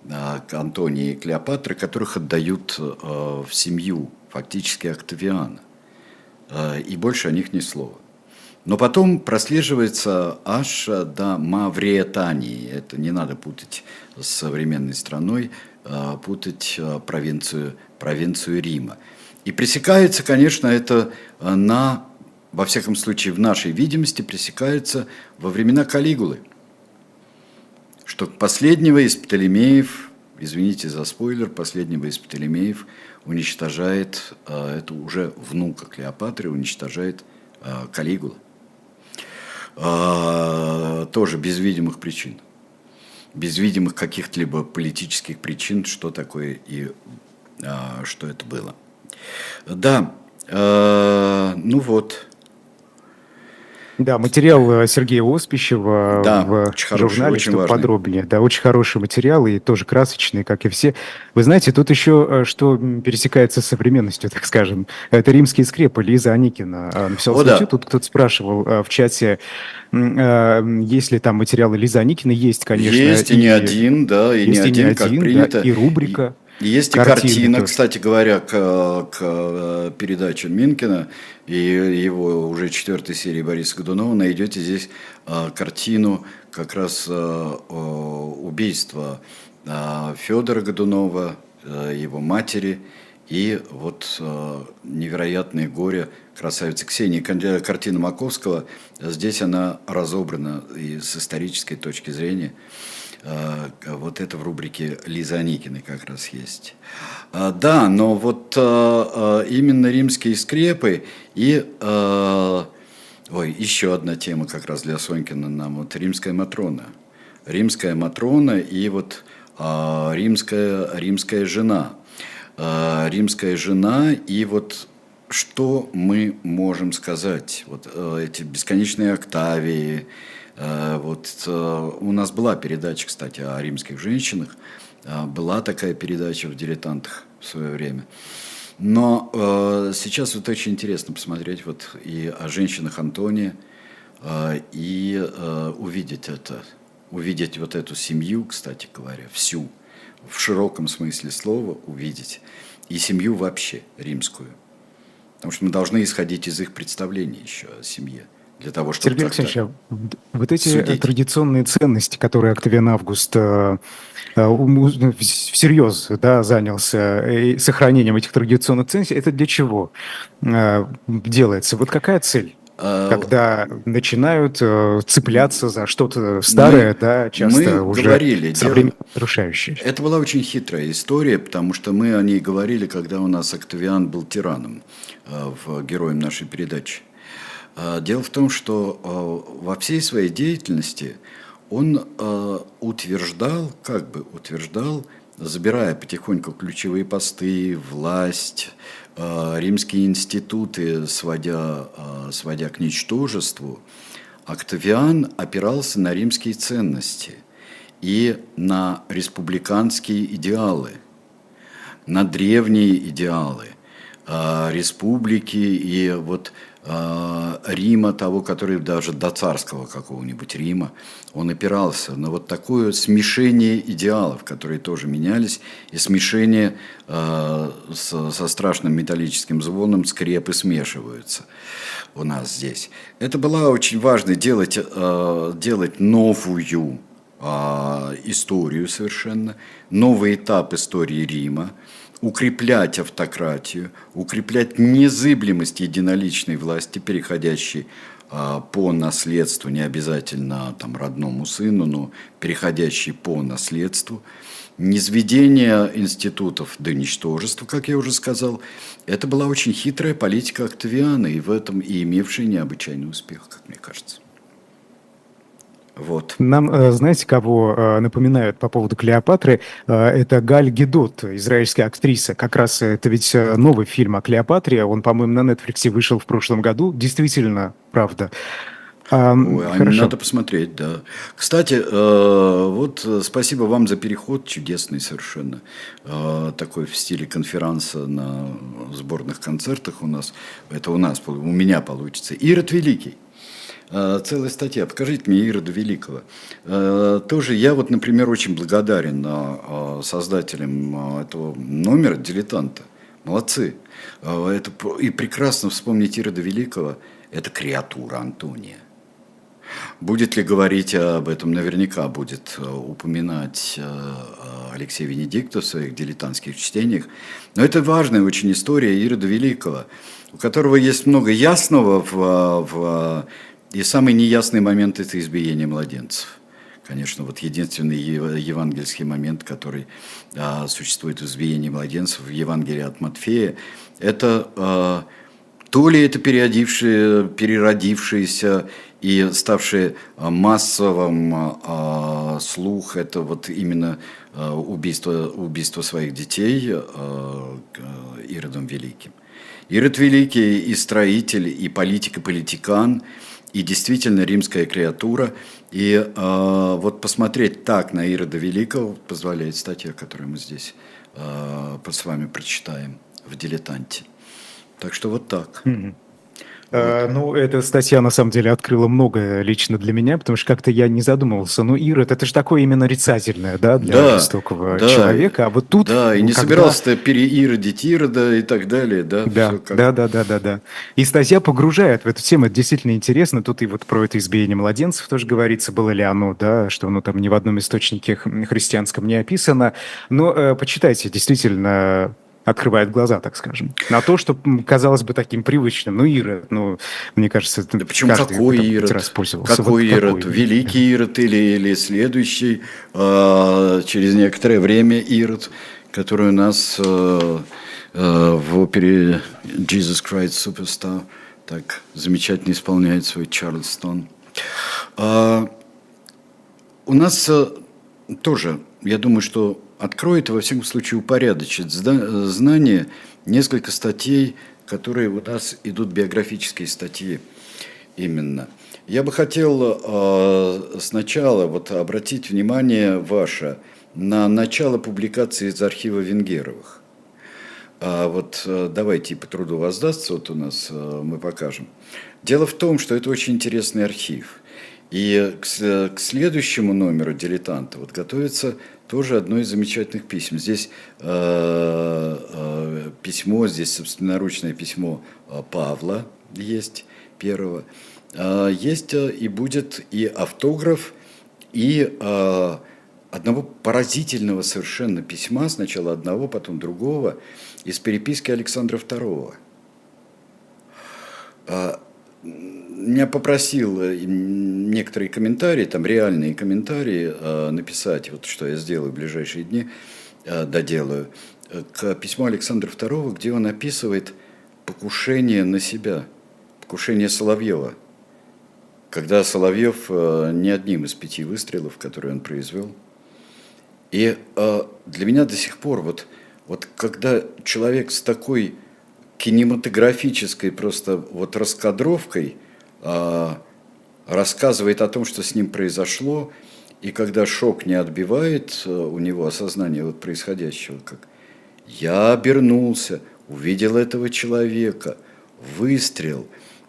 э, Антония и Клеопатры, которых отдают э, в семью, фактически Октавиана. Э, и больше о них ни слова. Но потом прослеживается аж до Мавриетании. Это не надо путать с современной страной, а путать э, провинцию, провинцию Рима. И пресекается, конечно, это э, на, во всяком случае, в нашей видимости, пресекается во времена Калигулы. Что последнего из Птолемеев, извините за спойлер, последнего из Птолемеев уничтожает, это уже внука Клеопатры, уничтожает Калигула. А, тоже без видимых причин. Без видимых каких-либо политических причин, что такое и а, что это было. Да, а, ну вот, да, материал э, Сергея Оспищева да, в очень хороший, журнале, очень что важный. подробнее. Да, очень хороший материал и тоже красочный, как и все. Вы знаете, тут еще э, что пересекается с современностью, (laughs) так скажем. Это римские скрепы Лиза Аникина. А, написал О, статью, да. тут кто-то спрашивал э, в чате, есть ли там материалы Лизы Аникина. Есть, конечно. Есть и, и не один, да, и не один, как один, принято. Да, и рубрика. И есть и картина, кстати говоря, к, к э, передаче Минкина и его уже четвертой серии Бориса Годунова найдете здесь а, картину как раз а, убийства Федора Годунова, его матери и вот невероятное горе красавицы Ксении. Картина Маковского, здесь она разобрана и с исторической точки зрения. Э, вот это в рубрике Лиза Аникиной как раз есть. А, да, но вот э, э, именно римские скрепы и... Ой, еще одна тема как раз для Сонькина нам. Вот римская Матрона. Римская Матрона и вот римская, римская жена. римская жена, и вот что мы можем сказать? Вот э, эти бесконечные октавии. Э, вот э, у нас была передача, кстати, о римских женщинах. Была такая передача в «Дилетантах» в свое время. Но сейчас вот очень интересно посмотреть вот и о женщинах Антония, и увидеть это, увидеть вот эту семью, кстати говоря, всю, в широком смысле слова увидеть, и семью вообще римскую. Потому что мы должны исходить из их представлений еще о семье для того, чтобы Сергей Алексеевич, а вот эти судить. традиционные ценности, которые Октавиан Август э, э, ну, всерьез да, занялся и сохранением этих традиционных ценностей, это для чего э, делается? Вот какая цель? А, когда начинают цепляться за что-то старое, мы, да, часто мы уже говорили, современно разрушающее. Это была очень хитрая история, потому что мы о ней говорили, когда у нас Октавиан был тираном в героем нашей передачи. Дело в том, что во всей своей деятельности он утверждал, как бы утверждал, забирая потихоньку ключевые посты, власть, римские институты, сводя, сводя к ничтожеству, Октавиан опирался на римские ценности и на республиканские идеалы, на древние идеалы республики. И вот Э, Рима, того, который даже до царского какого-нибудь Рима, он опирался на вот такое смешение идеалов, которые тоже менялись, и смешение э, со, со страшным металлическим звоном скрепы смешиваются у нас здесь. Это было очень важно делать, э, делать новую э, историю совершенно, новый этап истории Рима – укреплять автократию, укреплять незыблемость единоличной власти, переходящей а, по наследству, не обязательно там, родному сыну, но переходящей по наследству, низведение институтов до ничтожества, как я уже сказал, это была очень хитрая политика Октавиана, и в этом и имевшая необычайный успех, как мне кажется. Вот. Нам, э, знаете, кого э, напоминают по поводу Клеопатры? Э, это Галь Гедот, израильская актриса. Как раз это ведь новый фильм о Клеопатре. Он, по-моему, на Netflix вышел в прошлом году. Действительно, правда. А, Ой, хорошо. Надо посмотреть, да. Кстати, вот спасибо вам за переход, чудесный совершенно. Такой в стиле конференса на сборных концертах у нас. Это у нас, у меня получится. Ирод Великий. Э, целая статья. Покажите мне Ирода Великого. Э, тоже я вот, например, очень благодарен э, создателям этого номера «Дилетанта». Молодцы. Это, и прекрасно вспомнить Ирода Великого. Это креатура Антония. Будет ли говорить об этом? Наверняка будет упоминать Алексей Венедиктов в своих дилетантских чтениях. Но это важная очень история Ирода Великого, у которого есть много ясного в, в и самый неясный момент – это избиение младенцев. Конечно, вот единственный евангельский момент, который а, существует в избиении младенцев в Евангелии от Матфея, это а, то ли это переродившие, переродившиеся и ставшие массовым а, слух, это вот именно а, убийство, убийство своих детей а, Иродом Великим. Ирод Великий и строитель, и политик, и политикан – и действительно римская креатура. И э, вот посмотреть так на Ирода Великого позволяет статья, которую мы здесь э, с вами прочитаем в «Дилетанте». Так что вот так. Mm-hmm. Э, ну, эта статья на самом деле открыла многое лично для меня, потому что как-то я не задумывался. Ну, Ирод, это же такое именно нарицательное, да, для да, жестокого да, человека. А вот тут... Да, и не когда... собирался переиродить Ирода и так далее, да? Да, как... да, да, да, да, да. И статья погружает в эту тему, это действительно интересно. Тут и вот про это избиение младенцев тоже говорится, было ли оно, да, что оно там ни в одном источнике христианском не описано. Но э, почитайте, действительно, открывает глаза, так скажем, на то, что казалось бы таким привычным. Ну, Ирод, ну, мне кажется, да почему какой Ирод? Раз пользовался. Какой вот Ирод? Какой? Великий Ирод или, или следующий, э, через некоторое время Ирод, который у нас э, э, в опере Jesus Christ Superstar так замечательно исполняет свой Чарльстон. Э, у нас э, тоже, я думаю, что откроет, во всяком случае, упорядочит знание несколько статей, которые у нас идут биографические статьи именно. Я бы хотел э, сначала вот обратить внимание ваше на начало публикации из архива Венгеровых. А вот э, давайте по труду воздастся, вот у нас э, мы покажем. Дело в том, что это очень интересный архив. И к следующему номеру «Дилетанта» вот готовится тоже одно из замечательных писем. Здесь э, э, письмо, здесь собственноручное письмо э, Павла есть первого. Есть и будет и автограф, и одного поразительного совершенно письма, сначала одного, потом другого, из переписки Александра II меня попросил э, некоторые комментарии, там реальные комментарии э, написать, вот что я сделаю в ближайшие дни, э, доделаю, к письму Александра II, где он описывает покушение на себя, покушение Соловьева, когда Соловьев не одним из пяти выстрелов, которые он произвел. И для меня до сих пор, вот, вот когда человек с такой кинематографической просто вот раскадровкой – рассказывает о том, что с ним произошло, и когда шок не отбивает э, у него осознание вот происходящего, как я обернулся, увидел этого человека, выстрел,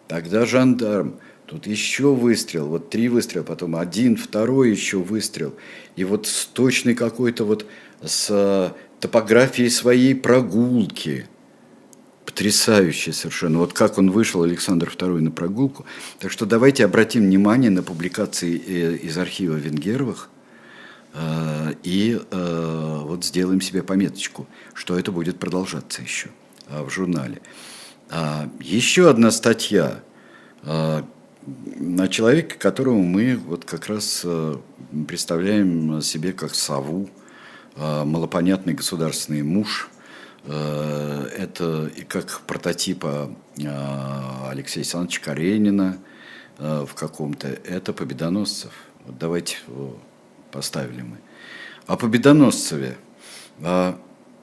тогда жандарм, тут еще выстрел, вот три выстрела, потом один, второй еще выстрел, и вот с точной какой-то вот с э, топографией своей прогулки – потрясающе совершенно. Вот как он вышел, Александр II, на прогулку. Так что давайте обратим внимание на публикации э, из архива Венгеровых э, и э, вот сделаем себе пометочку, что это будет продолжаться еще в журнале. А, еще одна статья на человека, которого мы вот как раз представляем себе как сову, малопонятный государственный муж – это и как прототипа э, Алексея Александровича Каренина э, в каком-то, это Победоносцев. Вот давайте поставили мы. О Победоносцеве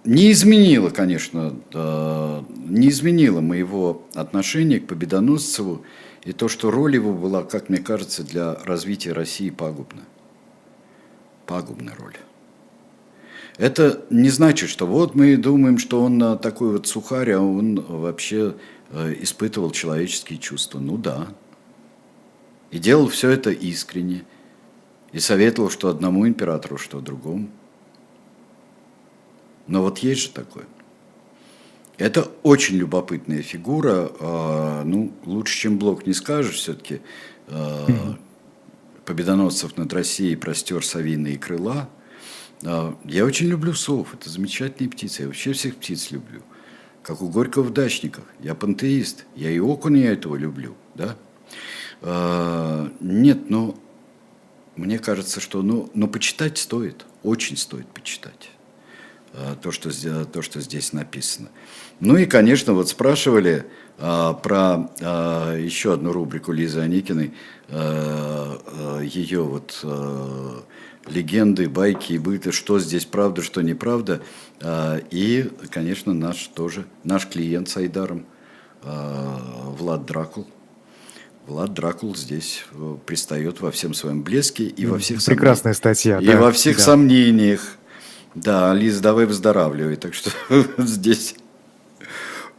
не изменило, конечно, не изменило моего отношения к Победоносцеву и то, что роль его была, как мне кажется, для развития России пагубна. Пагубная роль. Это не значит, что вот мы думаем, что он такой вот сухарь, а он вообще э, испытывал человеческие чувства. Ну да. И делал все это искренне. И советовал, что одному императору, что другому. Но вот есть же такое. Это очень любопытная фигура. А, ну, лучше, чем Блок не скажешь, все-таки а, победоносцев над Россией простер совиные крыла – а, я очень люблю сов, это замечательные птицы, я вообще всех птиц люблю. Как у Горького в «Дачниках». Я пантеист, я и окуня этого люблю, да. А, нет, но мне кажется, что ну, но почитать стоит, очень стоит почитать а, то, что, то, что здесь написано. Ну и, конечно, вот спрашивали а, про а, еще одну рубрику Лизы Аникиной, а, а, ее вот а, легенды, байки и быты, что здесь правда, что неправда. А, и, конечно, наш тоже, наш клиент с Айдаром, а, Влад Дракул. Влад Дракул здесь э, пристает во всем своем блеске и во всех Прекрасная статья. И да, во всех да. сомнениях. Да, Лиза, давай выздоравливай. Так что (laughs) здесь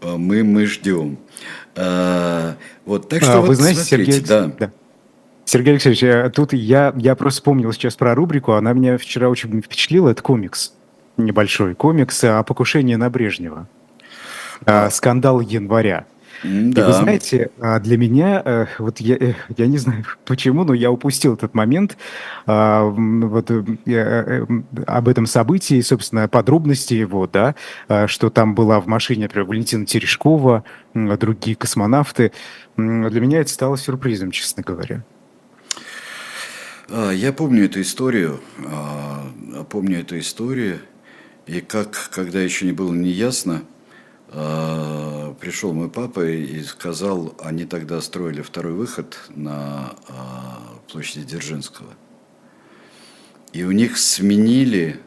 э, мы, мы ждем. А, вот, так что а, вот, вы знаете, смотрите, Сергей, да. да. Сергей Алексеевич, э, тут я, я просто вспомнил сейчас про рубрику, она меня вчера очень впечатлила, это комикс, небольшой комикс о покушении на Брежнева. А. Скандал января. Да. И вы знаете, а, для меня, э, вот я, э, я не знаю (laughs) почему, но я упустил этот момент, а, вот об этом событии, собственно, подробности его, да, что там была в машине, например, Валентина Терешкова, другие космонавты. Для меня это стало сюрпризом, честно говоря. А, я помню эту историю, а, помню эту историю, и как, когда еще не было неясно, а, пришел мой папа и сказал, они тогда строили второй выход на площади Дзержинского. И у них сменили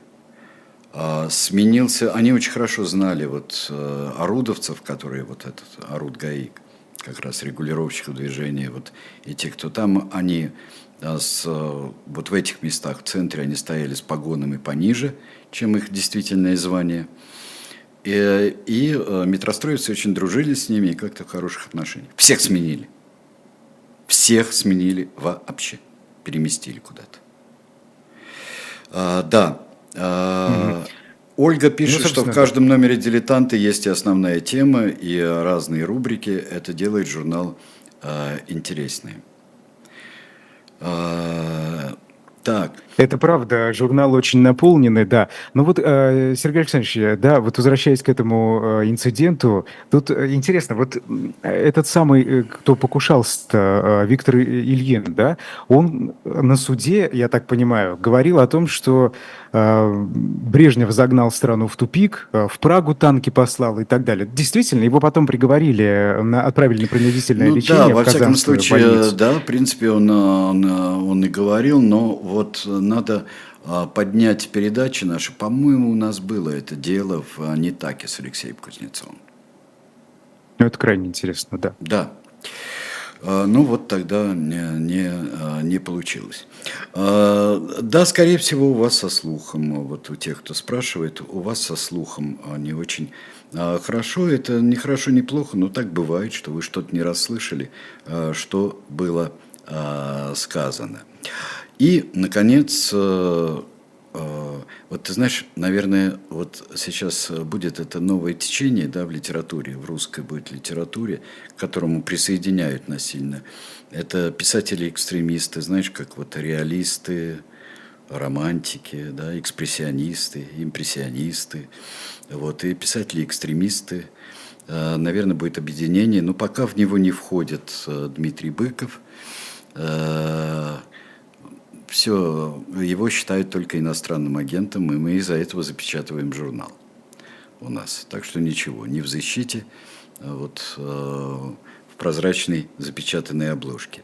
А, сменился, они очень хорошо знали вот э, орудовцев, которые вот этот Оруд ГАИ, как раз регулировщиков движения, вот и те, кто там, они а, с, вот в этих местах, в центре, они стояли с погонами пониже, чем их действительное звание. И, и э, метростроевцы очень дружили с ними и как-то в хороших отношениях. Всех сменили. Всех сменили вообще. Переместили куда-то. А, да, а, Ольга ну, пишет, ну, что в каждом номере «Дилетанты» есть и основная тема, и разные рубрики. Это делает журнал э, интереснее. Э, так. Это правда, журнал очень наполненный, да. Но вот, э, Сергей Александрович, да, вот возвращаясь к этому э, инциденту, тут э, интересно, вот этот самый, кто покушался, Виктор Ильин, да, он на суде, я так понимаю, говорил о том, что Брежнев загнал страну в тупик, в Прагу танки послал и так далее. Действительно, его потом приговорили, на, отправили на принудительное ну, лечение да, во всяком случае, больницу. да, в принципе, он, он, он и говорил, но вот надо а, поднять передачи наши. По-моему, у нас было это дело в Нитаке с Алексеем Кузнецовым. Ну, это крайне интересно, да. Да. А, ну, вот тогда не, не, а, не получилось. Да, скорее всего, у вас со слухом, вот у тех, кто спрашивает, у вас со слухом не очень хорошо. Это не хорошо, не плохо, но так бывает, что вы что-то не расслышали, что было сказано. И, наконец, э, э, вот ты знаешь, наверное, вот сейчас будет это новое течение да, в литературе, в русской будет литературе, к которому присоединяют насильно. Это писатели-экстремисты, знаешь, как вот реалисты, романтики, да, экспрессионисты, импрессионисты, вот, и писатели-экстремисты. Э, наверное, будет объединение, но пока в него не входит Дмитрий Быков, все, его считают только иностранным агентом, и мы из-за этого запечатываем журнал у нас. Так что ничего, не в защите, а вот э, в прозрачной запечатанной обложке.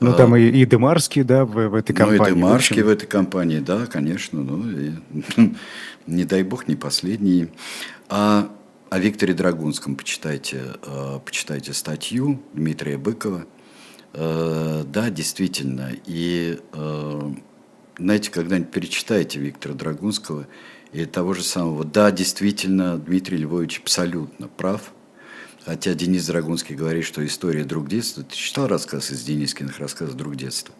Ну, там и, и Демарский, да, в, в этой компании. Ну, и Демарский в, в этой компании, да, конечно. Ну, и, (laughs) не дай бог, не последний. А о Викторе Драгунском почитайте, э, почитайте статью Дмитрия Быкова – да, действительно. И э, знаете, когда-нибудь перечитайте Виктора Драгунского и того же самого. Да, действительно, Дмитрий Львович абсолютно прав. Хотя Денис Драгунский говорит, что история друг детства. Ты читал рассказ из Денискиных рассказов «Друг детства»?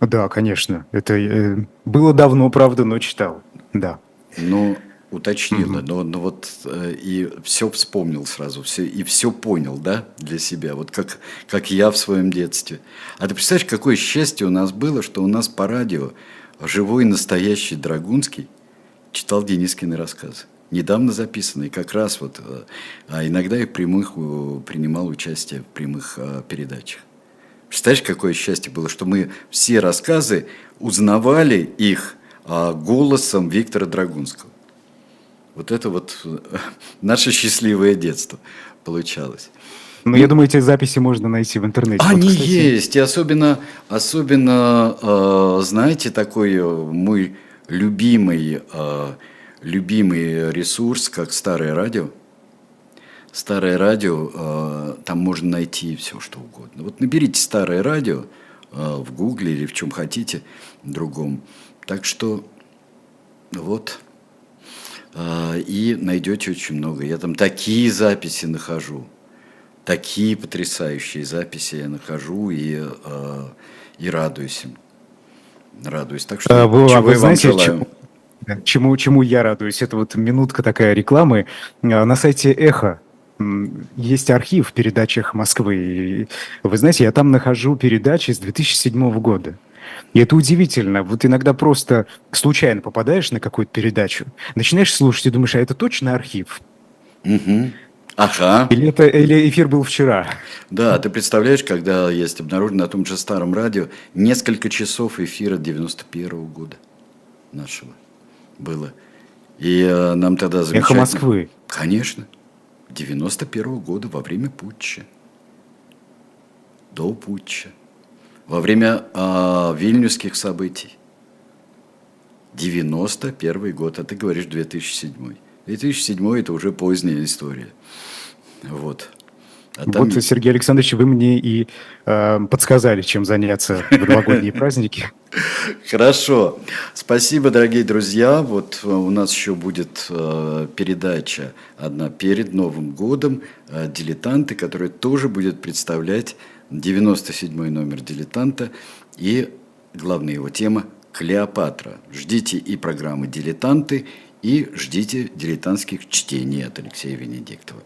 Да, конечно. Это э, было давно, правда, но читал. Да. Ну, уточнила, но, но вот э, и все вспомнил сразу, все, и все понял, да, для себя, вот как, как я в своем детстве. А ты представляешь, какое счастье у нас было, что у нас по радио живой настоящий Драгунский читал Денискины рассказы. Недавно записанные, как раз вот, э, а иногда и прямых принимал участие в прямых э, передачах. Представляешь, какое счастье было, что мы все рассказы узнавали их а, голосом Виктора Драгунского. Вот это вот э, наше счастливое детство получалось. Ну, я думаю, эти записи можно найти в интернете. Они вот, кстати... есть, и особенно, особенно, э, знаете, такой э, мой любимый, э, любимый ресурс, как старое радио. Старое радио, э, там можно найти все, что угодно. Вот наберите старое радио э, в Гугле или в чем хотите, другом. Так что вот и найдете очень много. Я там такие записи нахожу, такие потрясающие записи я нахожу и, а, и радуюсь им. Радуюсь. Так что а, вы, чего вы я знаете, вам желаю. Чему, чему, чему я радуюсь? Это вот минутка такая рекламы. На сайте «Эхо» есть архив передач «Эхо Москвы». Вы знаете, я там нахожу передачи с 2007 года. И это удивительно. Вот иногда просто случайно попадаешь на какую-то передачу, начинаешь слушать и думаешь, а это точно архив? Угу. Ага. Или, это, или эфир был вчера? Да, ты представляешь, когда есть обнаружено на том же старом радио несколько часов эфира 91 -го года нашего было. И э, нам тогда замечательно... Эхо Москвы? Конечно. 91 -го года во время путча. До путча во время э, вильнюсских событий. 91 год, а ты говоришь 2007. 2007 это уже поздняя история. Вот. А там... Вот, Сергей Александрович, вы мне и э, подсказали, чем заняться в новогодние (laughs) праздники. Хорошо. Спасибо, дорогие друзья. Вот э, у нас еще будет э, передача одна перед Новым годом э, «Дилетанты», которая тоже будет представлять 97-й номер «Дилетанта» и главная его тема «Клеопатра». Ждите и программы «Дилетанты», и ждите дилетантских чтений от Алексея Венедиктова.